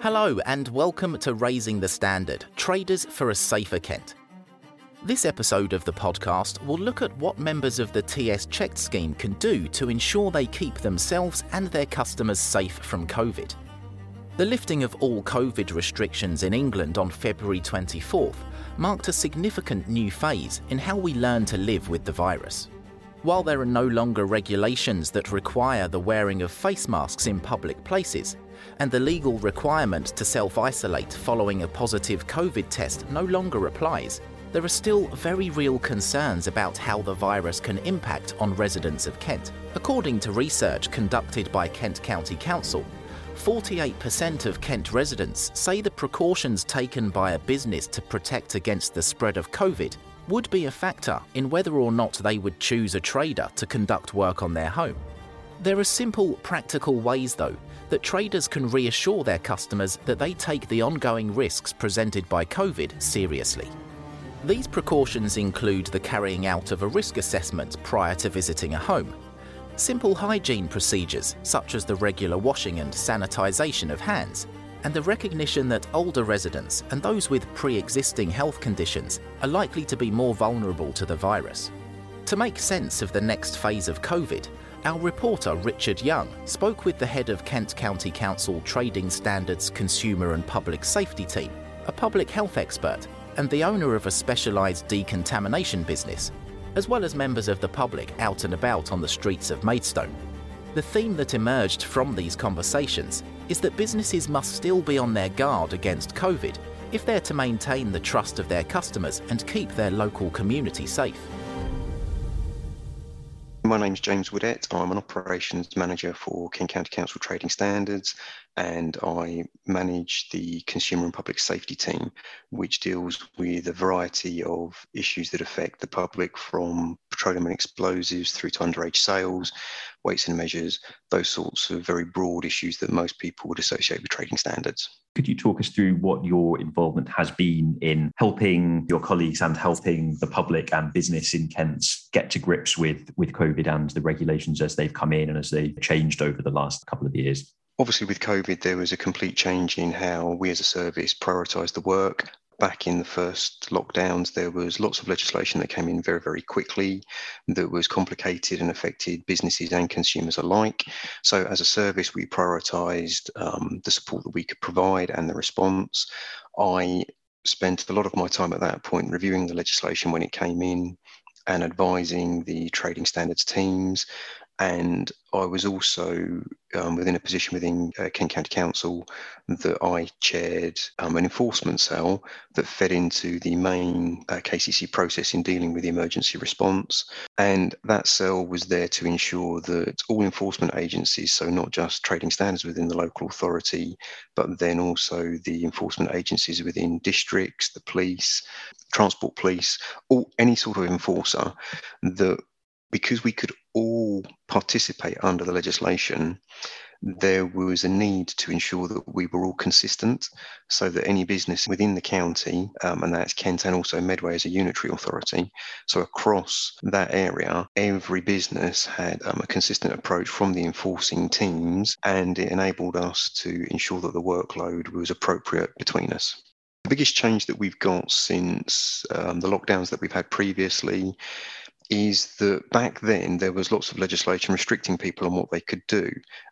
Hello, and welcome to Raising the Standard Traders for a Safer Kent. This episode of the podcast will look at what members of the TS Checked scheme can do to ensure they keep themselves and their customers safe from COVID. The lifting of all COVID restrictions in England on February 24th marked a significant new phase in how we learn to live with the virus. While there are no longer regulations that require the wearing of face masks in public places, and the legal requirement to self isolate following a positive COVID test no longer applies, there are still very real concerns about how the virus can impact on residents of Kent. According to research conducted by Kent County Council, 48% of Kent residents say the precautions taken by a business to protect against the spread of COVID would be a factor in whether or not they would choose a trader to conduct work on their home. There are simple, practical ways, though, that traders can reassure their customers that they take the ongoing risks presented by COVID seriously. These precautions include the carrying out of a risk assessment prior to visiting a home, simple hygiene procedures such as the regular washing and sanitisation of hands, and the recognition that older residents and those with pre existing health conditions are likely to be more vulnerable to the virus. To make sense of the next phase of COVID, our reporter Richard Young spoke with the head of Kent County Council Trading Standards Consumer and Public Safety Team, a public health expert, and the owner of a specialised decontamination business, as well as members of the public out and about on the streets of Maidstone. The theme that emerged from these conversations is that businesses must still be on their guard against COVID if they're to maintain the trust of their customers and keep their local community safe. My name's James Woodett. I'm an operations manager for Kent County Council Trading Standards, and I manage the consumer and public safety team, which deals with a variety of issues that affect the public from petroleum and explosives through to underage sales, weights and measures, those sorts of very broad issues that most people would associate with trading standards. Could you talk us through what your involvement has been in helping your colleagues and helping the public and business in Kent get to grips with, with COVID and the regulations as they've come in and as they've changed over the last couple of years? Obviously, with COVID, there was a complete change in how we as a service prioritise the work back in the first lockdowns, there was lots of legislation that came in very, very quickly that was complicated and affected businesses and consumers alike. So, as a service, we prioritised um, the support that we could provide and the response. I spent a lot of my time at that point reviewing the legislation when it came in and advising the trading standards teams and I was also um, within a position within uh, Kent County Council that I chaired um, an enforcement cell that fed into the main uh, KCC process in dealing with the emergency response. And that cell was there to ensure that all enforcement agencies, so not just trading standards within the local authority, but then also the enforcement agencies within districts, the police, transport police, or any sort of enforcer that because we could all participate under the legislation, there was a need to ensure that we were all consistent so that any business within the county, um, and that's Kent and also Medway as a unitary authority, so across that area, every business had um, a consistent approach from the enforcing teams and it enabled us to ensure that the workload was appropriate between us. The biggest change that we've got since um, the lockdowns that we've had previously is that back then there was lots of legislation restricting people on what they could do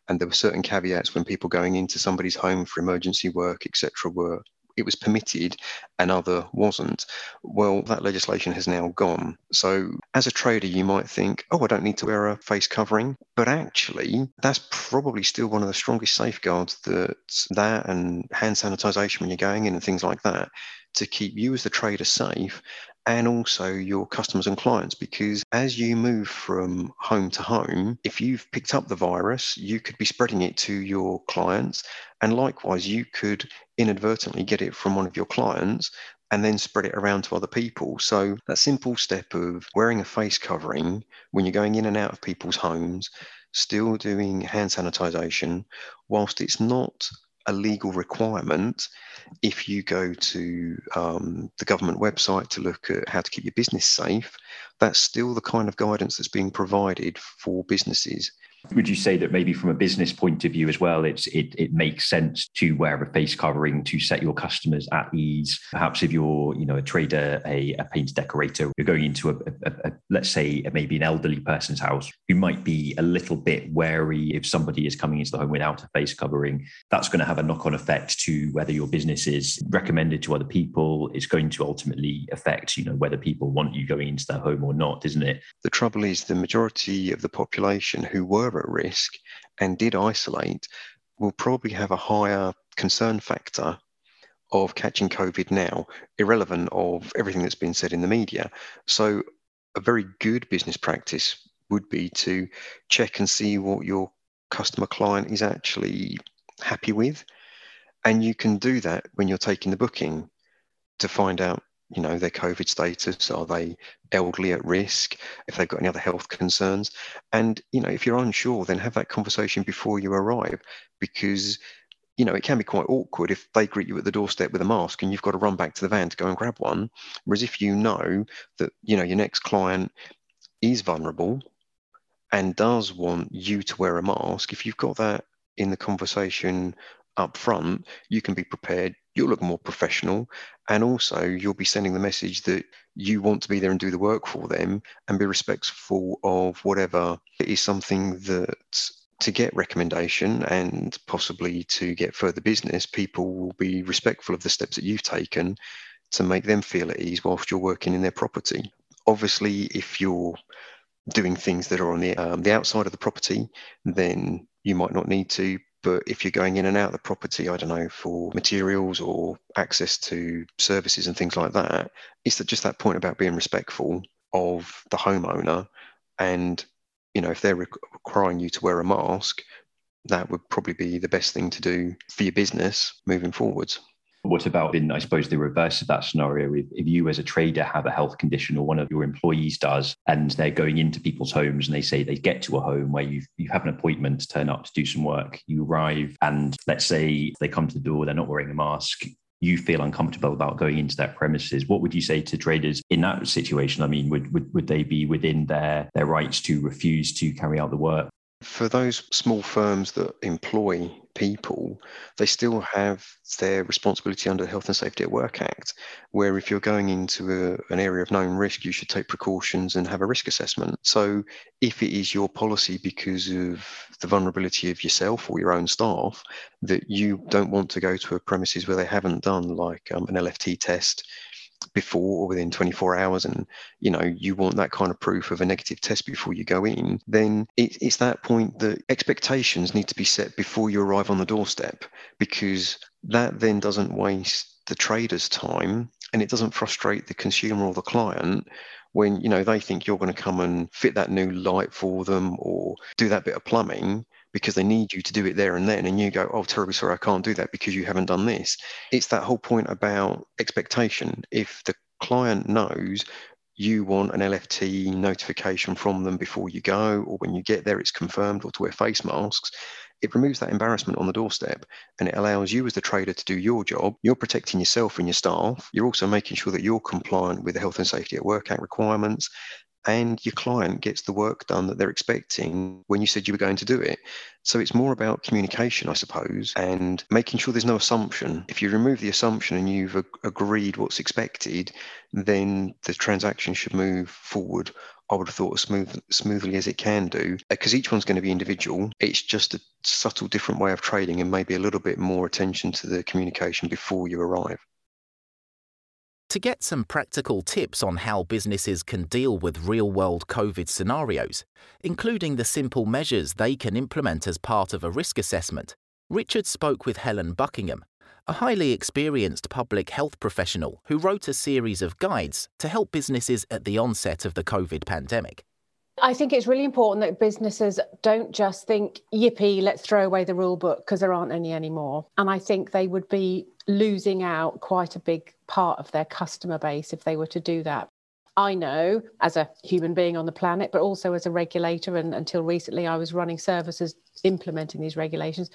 and there were certain caveats when people going into somebody's home for emergency work etc were it was permitted and other wasn't. Well that legislation has now gone. So as a trader you might think oh i don't need to wear a face covering. But actually that's probably still one of the strongest safeguards that that and hand sanitization when you're going in and things like that to keep you as the trader safe and also your customers and clients because as you move from home to home if you've picked up the virus you could be spreading it to your clients and likewise you could inadvertently get it from one of your clients and then spread it around to other people. So that simple step of wearing a face covering when you're going in and out of people's homes still doing hand sanitization whilst it's not a legal requirement if you go to um, the government website to look at how to keep your business safe, that's still the kind of guidance that's being provided for businesses. Would you say that maybe from a business point of view as well, it's it it makes sense to wear a face covering to set your customers at ease? Perhaps if you're you know a trader, a, a paint decorator, you're going into a, a, a let's say maybe an elderly person's house who might be a little bit wary if somebody is coming into the home without a face covering. That's going to have a knock on effect to whether your business is recommended to other people. It's going to ultimately affect you know whether people want you going into their home or not, isn't it? The trouble is the majority of the population who were at risk and did isolate will probably have a higher concern factor of catching COVID now, irrelevant of everything that's been said in the media. So, a very good business practice would be to check and see what your customer client is actually happy with. And you can do that when you're taking the booking to find out you know their covid status are they elderly at risk if they've got any other health concerns? And you know if you're unsure then have that conversation before you arrive because you know it can be quite awkward if they greet you at the doorstep with a mask and you've got to run back to the van to go and grab one. Whereas if you know that you know your next client is vulnerable and does want you to wear a mask if you've got that in the conversation up front you can be prepared you'll look more professional and also you'll be sending the message that you want to be there and do the work for them and be respectful of whatever is something that to get recommendation and possibly to get further business people will be respectful of the steps that you've taken to make them feel at ease whilst you're working in their property. Obviously if you're doing things that are on the um, the outside of the property then you might not need to but if you're going in and out of the property, I don't know, for materials or access to services and things like that, it's just that point about being respectful of the homeowner. And, you know, if they're requiring you to wear a mask, that would probably be the best thing to do for your business moving forwards. What about in, I suppose, the reverse of that scenario? If, if you as a trader have a health condition or one of your employees does, and they're going into people's homes and they say they get to a home where you you have an appointment to turn up to do some work, you arrive and let's say they come to the door, they're not wearing a mask, you feel uncomfortable about going into that premises, what would you say to traders in that situation? I mean, would, would, would they be within their, their rights to refuse to carry out the work? For those small firms that employ people, they still have their responsibility under the Health and Safety at Work Act, where if you're going into a, an area of known risk, you should take precautions and have a risk assessment. So if it is your policy because of the vulnerability of yourself or your own staff that you don't want to go to a premises where they haven't done like um, an LFT test, before or within 24 hours and you know you want that kind of proof of a negative test before you go in then it, it's that point that expectations need to be set before you arrive on the doorstep because that then doesn't waste the trader's time and it doesn't frustrate the consumer or the client when you know they think you're going to come and fit that new light for them or do that bit of plumbing because they need you to do it there and then and you go oh terribly sorry i can't do that because you haven't done this it's that whole point about expectation if the client knows you want an lft notification from them before you go or when you get there it's confirmed or to wear face masks it removes that embarrassment on the doorstep and it allows you as the trader to do your job. You're protecting yourself and your staff. You're also making sure that you're compliant with the Health and Safety at Work Act requirements and your client gets the work done that they're expecting when you said you were going to do it. So it's more about communication, I suppose, and making sure there's no assumption. If you remove the assumption and you've ag- agreed what's expected, then the transaction should move forward. I would have thought as smooth, smoothly as it can do, because each one's going to be individual. It's just a subtle, different way of trading, and maybe a little bit more attention to the communication before you arrive. To get some practical tips on how businesses can deal with real world COVID scenarios, including the simple measures they can implement as part of a risk assessment, Richard spoke with Helen Buckingham, a highly experienced public health professional who wrote a series of guides to help businesses at the onset of the COVID pandemic. I think it's really important that businesses don't just think, yippee, let's throw away the rule book because there aren't any anymore. And I think they would be losing out quite a big part of their customer base if they were to do that. I know as a human being on the planet, but also as a regulator, and until recently I was running services implementing these regulations,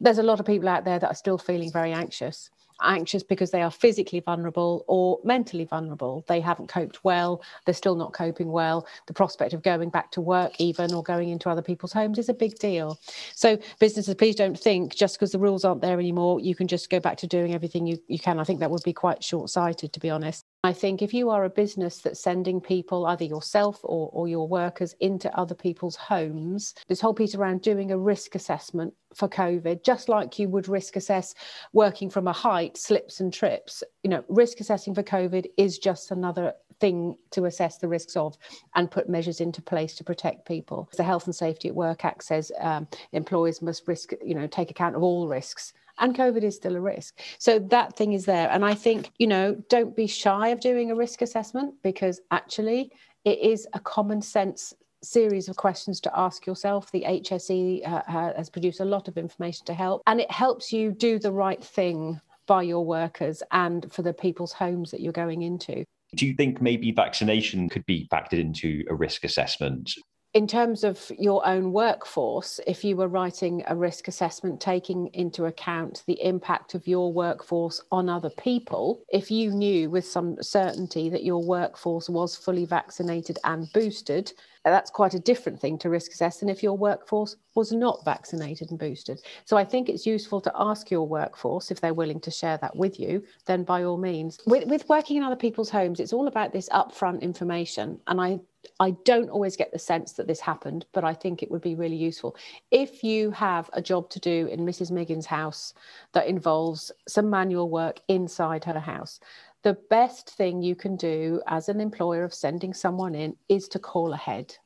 there's a lot of people out there that are still feeling very anxious anxious because they are physically vulnerable or mentally vulnerable. They haven't coped well, they're still not coping well. The prospect of going back to work, even or going into other people's homes, is a big deal. So, businesses, please don't think just because the rules aren't there anymore, you can just go back to doing everything you, you can. I think that would be quite short sighted, to be honest. I think if you are a business that's sending people, either yourself or, or your workers, into other people's homes, this whole piece around doing a risk assessment for COVID, just like you would risk assess working from a height, slips and trips, you know, risk assessing for COVID is just another thing to assess the risks of and put measures into place to protect people. The Health and Safety at Work Act says um, employers must risk, you know, take account of all risks and COVID is still a risk. So that thing is there. And I think, you know, don't be shy of doing a risk assessment because actually it is a common sense series of questions to ask yourself. The HSE uh, has produced a lot of information to help, and it helps you do the right thing by your workers and for the people's homes that you're going into. Do you think maybe vaccination could be factored into a risk assessment? In terms of your own workforce, if you were writing a risk assessment taking into account the impact of your workforce on other people, if you knew with some certainty that your workforce was fully vaccinated and boosted, that's quite a different thing to risk assess than if your workforce was not vaccinated and boosted. So I think it's useful to ask your workforce if they're willing to share that with you, then by all means. With, with working in other people's homes, it's all about this upfront information. And I I don't always get the sense that this happened, but I think it would be really useful. If you have a job to do in Mrs. Miggins' house that involves some manual work inside her house, the best thing you can do as an employer of sending someone in is to call ahead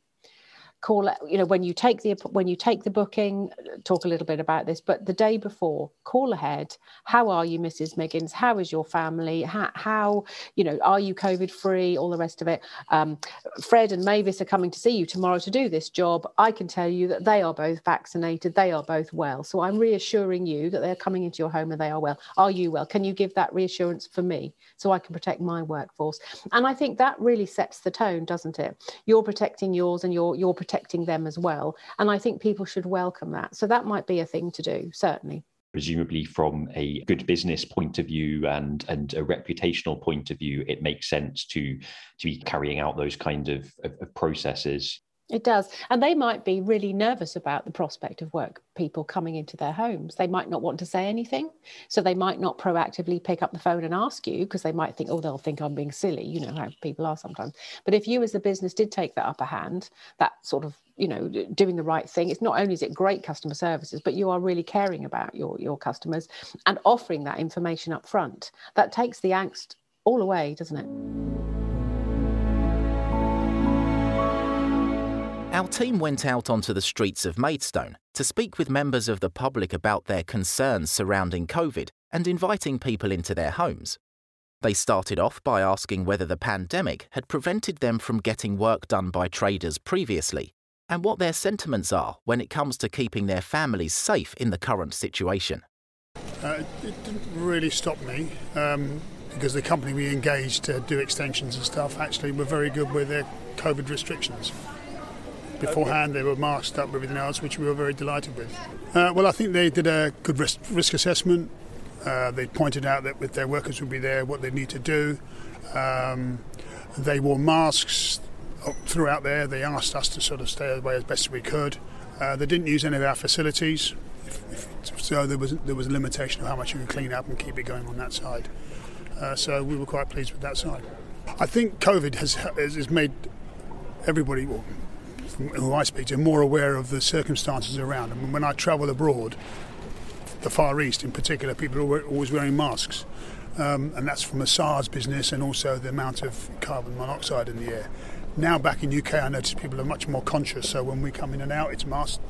call you know when you take the when you take the booking talk a little bit about this but the day before call ahead. How are you mrs miggins? How is your family? How, how you know are you covid free? All the rest of it. Um, fred and mavis are coming to see you tomorrow to do this job. I can tell you that they are both vaccinated. They are both well. So i'm reassuring you that they're coming into your home and they are well. Are you well? Can you give that reassurance for me so i can protect my workforce? And i think that really sets the tone doesn't it? You're protecting yours and you're you're protecting them as well. And I think people should welcome that. So that might be a thing to do, certainly presumably from a good business point of view and and a reputational point of view it makes sense to to be carrying out those kind of, of, of processes it does. And they might be really nervous about the prospect of work people coming into their homes. They might not want to say anything. So they might not proactively pick up the phone and ask you because they might think, oh, they'll think I'm being silly. You know how people are sometimes. But if you as a business did take that upper hand, that sort of, you know, doing the right thing, it's not only is it great customer services, but you are really caring about your, your customers and offering that information up front. That takes the angst all away, doesn't it? Our team went out onto the streets of Maidstone to speak with members of the public about their concerns surrounding COVID and inviting people into their homes. They started off by asking whether the pandemic had prevented them from getting work done by traders previously and what their sentiments are when it comes to keeping their families safe in the current situation. Uh, it didn't really stop me um, because the company we engaged to do extensions and stuff actually were very good with their COVID restrictions beforehand. They were masked up, with everything else, which we were very delighted with. Uh, well, I think they did a good risk, risk assessment. Uh, they pointed out that if their workers would be there, what they need to do. Um, they wore masks throughout there. They asked us to sort of stay away as best we could. Uh, they didn't use any of our facilities, if, if, so there was there was a limitation of how much you could clean up and keep it going on that side. Uh, so we were quite pleased with that side. I think COVID has has made everybody, well, who I speak to, more aware of the circumstances around. I mean, when I travel abroad, the Far East in particular, people are always wearing masks. Um, and that's from a SARS business and also the amount of carbon monoxide in the air. Now back in UK, I notice people are much more conscious. So when we come in and out, it's masked.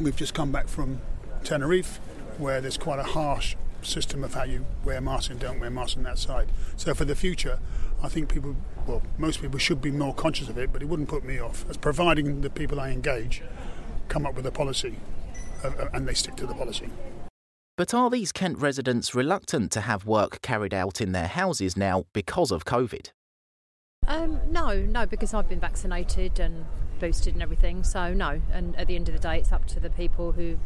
We've just come back from Tenerife, where there's quite a harsh system of how you wear masks and don't wear masks on that side. So for the future, I think people, well, most people should be more conscious of it, but it wouldn't put me off, as providing the people I engage come up with a policy uh, uh, and they stick to the policy. But are these Kent residents reluctant to have work carried out in their houses now because of COVID? Um, no, no, because I've been vaccinated and boosted and everything. So no, and at the end of the day, it's up to the people who,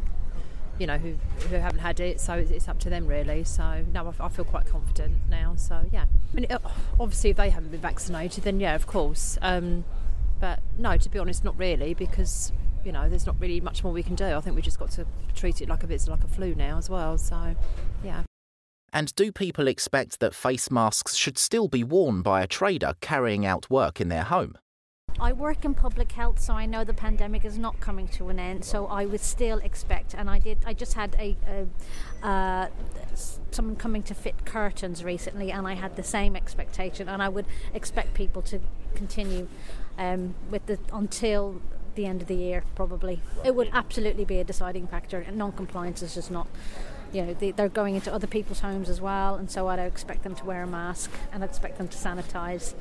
you know, who who haven't had it. So it's up to them really. So no, I, I feel quite confident now. So yeah, I mean, obviously if they haven't been vaccinated, then yeah, of course. Um, but no, to be honest, not really, because you know, there's not really much more we can do. I think we just got to treat it like a bit like a flu now as well. So yeah. And do people expect that face masks should still be worn by a trader carrying out work in their home? I work in public health, so I know the pandemic is not coming to an end. So I would still expect, and I did. I just had a, a uh, someone coming to fit curtains recently, and I had the same expectation, and I would expect people to continue um, with the until the end of the year, probably. It would absolutely be a deciding factor, and non-compliance is just not you know they, are going into other people's homes as well and so I'd expect them to wear a mask and I'd expect them to sanitize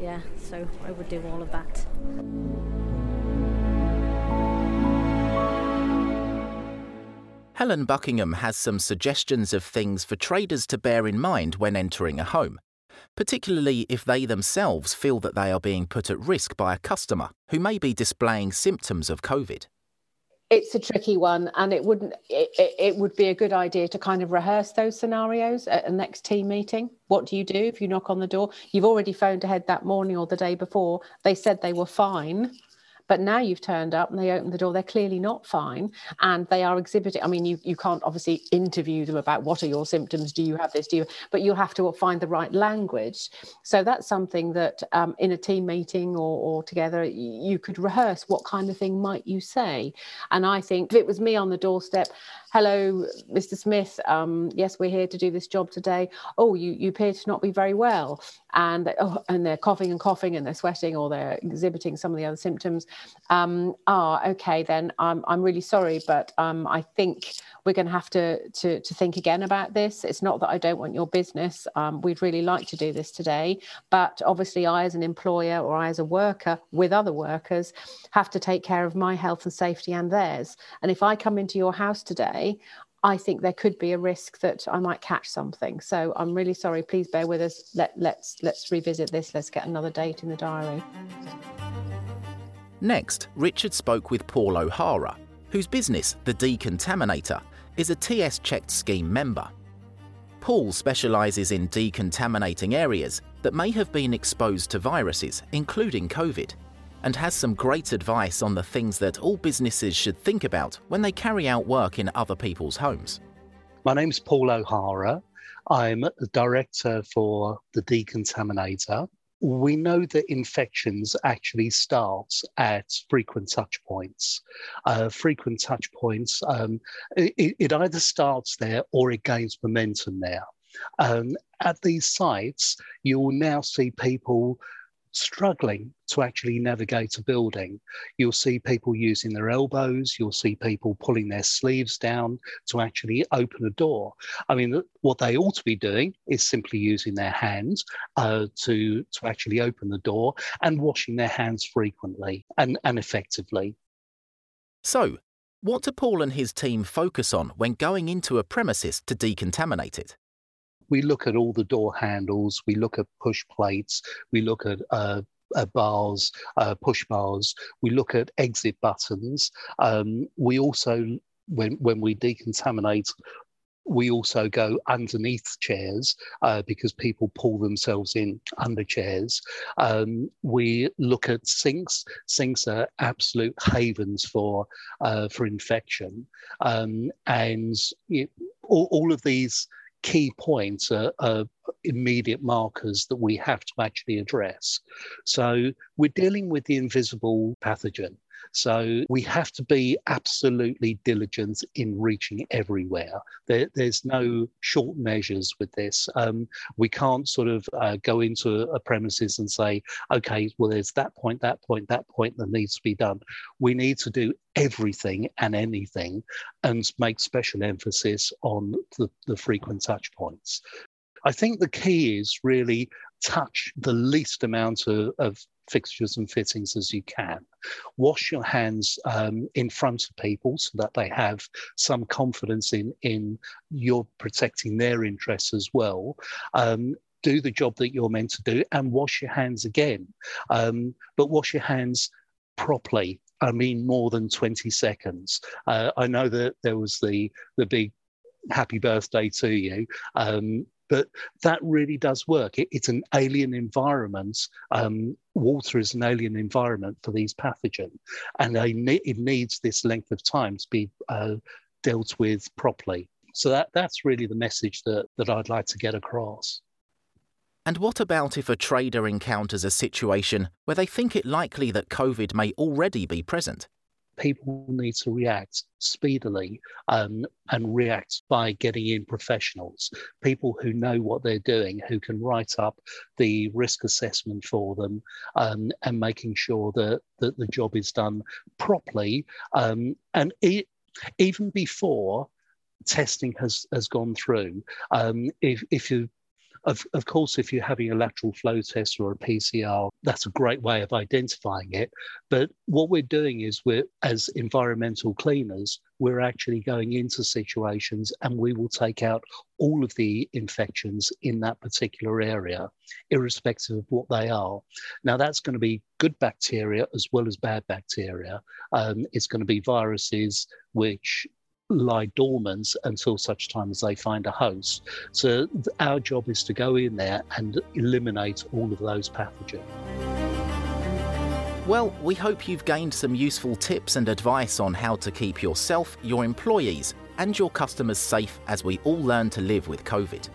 yeah, so I would do all of that. Helen Buckingham has some suggestions of things for traders to bear in mind when entering a home, particularly if they themselves feel that they are being put at risk by a customer who may be displaying symptoms of COVID it's a tricky one and it wouldn't it, it, would be a good idea to kind of rehearse those scenarios at a next team meeting. What do you do if you knock on the door? You've already phoned ahead that morning or the day before. They said they were fine but now you've turned up and they open the door, they're clearly not fine. And they are exhibiting. I mean, you, you can't obviously interview them about what are your symptoms? Do you have this? Do you? But you'll have to find the right language. So that's something that um, in a team meeting or, or together, you could rehearse what kind of thing might you say. And I think if it was me on the doorstep, hello, Mr. Smith. Um, yes, we're here to do this job today. Oh, you, you appear to not be very well. And, oh, and they're coughing and coughing and they're sweating or they're exhibiting some of the other symptoms. Um, ah, okay, then I'm, I'm really sorry, but um, I think we're going to have to, to, to think again about this. It's not that I don't want your business. Um, we'd really like to do this today. But obviously, I, as an employer or I, as a worker with other workers, have to take care of my health and safety and theirs. And if I come into your house today, I think there could be a risk that I might catch something. So I'm really sorry. Please bear with us. Let, let's let's revisit this. Let's get another date in the diary. Next, Richard spoke with Paul O'Hara, whose business, the Decontaminator, is a TS checked scheme member. Paul specialises in decontaminating areas that may have been exposed to viruses, including COVID and has some great advice on the things that all businesses should think about when they carry out work in other people's homes. My name's Paul O'Hara. I'm the director for the Decontaminator. We know that infections actually start at frequent touch points. Uh, frequent touch points, um, it, it, either starts there or it gains momentum there. Um, at these sites, you will now see people struggling to actually navigate a building. You'll see people using their elbows, you'll see people pulling their sleeves down to actually open a door. I mean, what they ought to be doing is simply using their hands uh, to, to actually open the door and washing their hands frequently and, and effectively. So, what do Paul and his team focus on when going into a premises to decontaminate it? We look at all the door handles, we look at push plates, we look at uh, uh, bars, uh, push bars. We look at exit buttons. Um, we also, when when we decontaminate, we also go underneath chairs uh, because people pull themselves in under chairs. Um, we look at sinks. Sinks are absolute havens for uh, for infection, um, and it, all, all of these key points are, are, immediate markers that we have to actually address. So we're dealing with the invisible pathogen. So we have to be absolutely diligent in reaching everywhere. There, there's no short measures with this. Um, we can't sort of uh, go into a premises and say, okay, well, there's that point, that point, that point that needs to be done. We need to do everything and anything and make special emphasis on the, the frequent touch points. I think the key is really touch the least amount of, of fixtures and fittings as you can. Wash your hands um, in front of people so that they have some confidence in, in you're protecting their interests as well. Um, do the job that you're meant to do and wash your hands again. Um, but wash your hands properly. I mean, more than 20 seconds. Uh, I know that there was the, the big happy birthday to you. Um, but that really does work. It, it's an alien environment. Um, water is an alien environment for these pathogens, and ne- it needs this length of time to be uh, dealt with properly. So that, that's really the message that, that I'd like to get across. And what about if a trader encounters a situation where they think it likely that COVID may already be present? People need to react speedily um, and react by getting in professionals, people who know what they're doing, who can write up the risk assessment for them um, and making sure that, that the job is done properly. Um, and even before testing has, has gone through, um, if, if you of, of course, if you're having a lateral flow test or a PCR, that's a great way of identifying it. But what we're doing is we're, as environmental cleaners, we're actually going into situations and we will take out all of the infections in that particular area, irrespective of what they are. Now, that's going to be good bacteria as well as bad bacteria. Um, it's going to be viruses which lie dormant until such time as they find a host. So our job is to go in there and eliminate all of those pathogens. Well, we hope you've gained some useful tips and advice on how to keep yourself, your employees, and your customers safe as we all learn to live with COVID.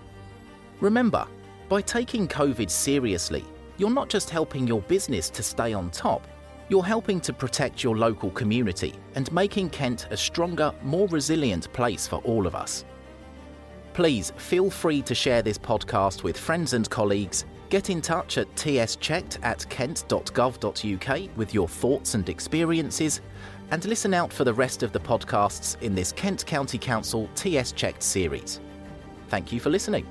Remember, by taking COVID seriously, you're not just helping your business to stay on top, you're helping to protect your local community and making Kent a stronger, more resilient place for all of us. Please feel free to share this podcast with friends and colleagues. Get in touch at tschecked at kent.gov.uk with your thoughts and experiences, and listen out for the rest of the podcasts in this Kent County Council TS Checked series. Thank you for listening.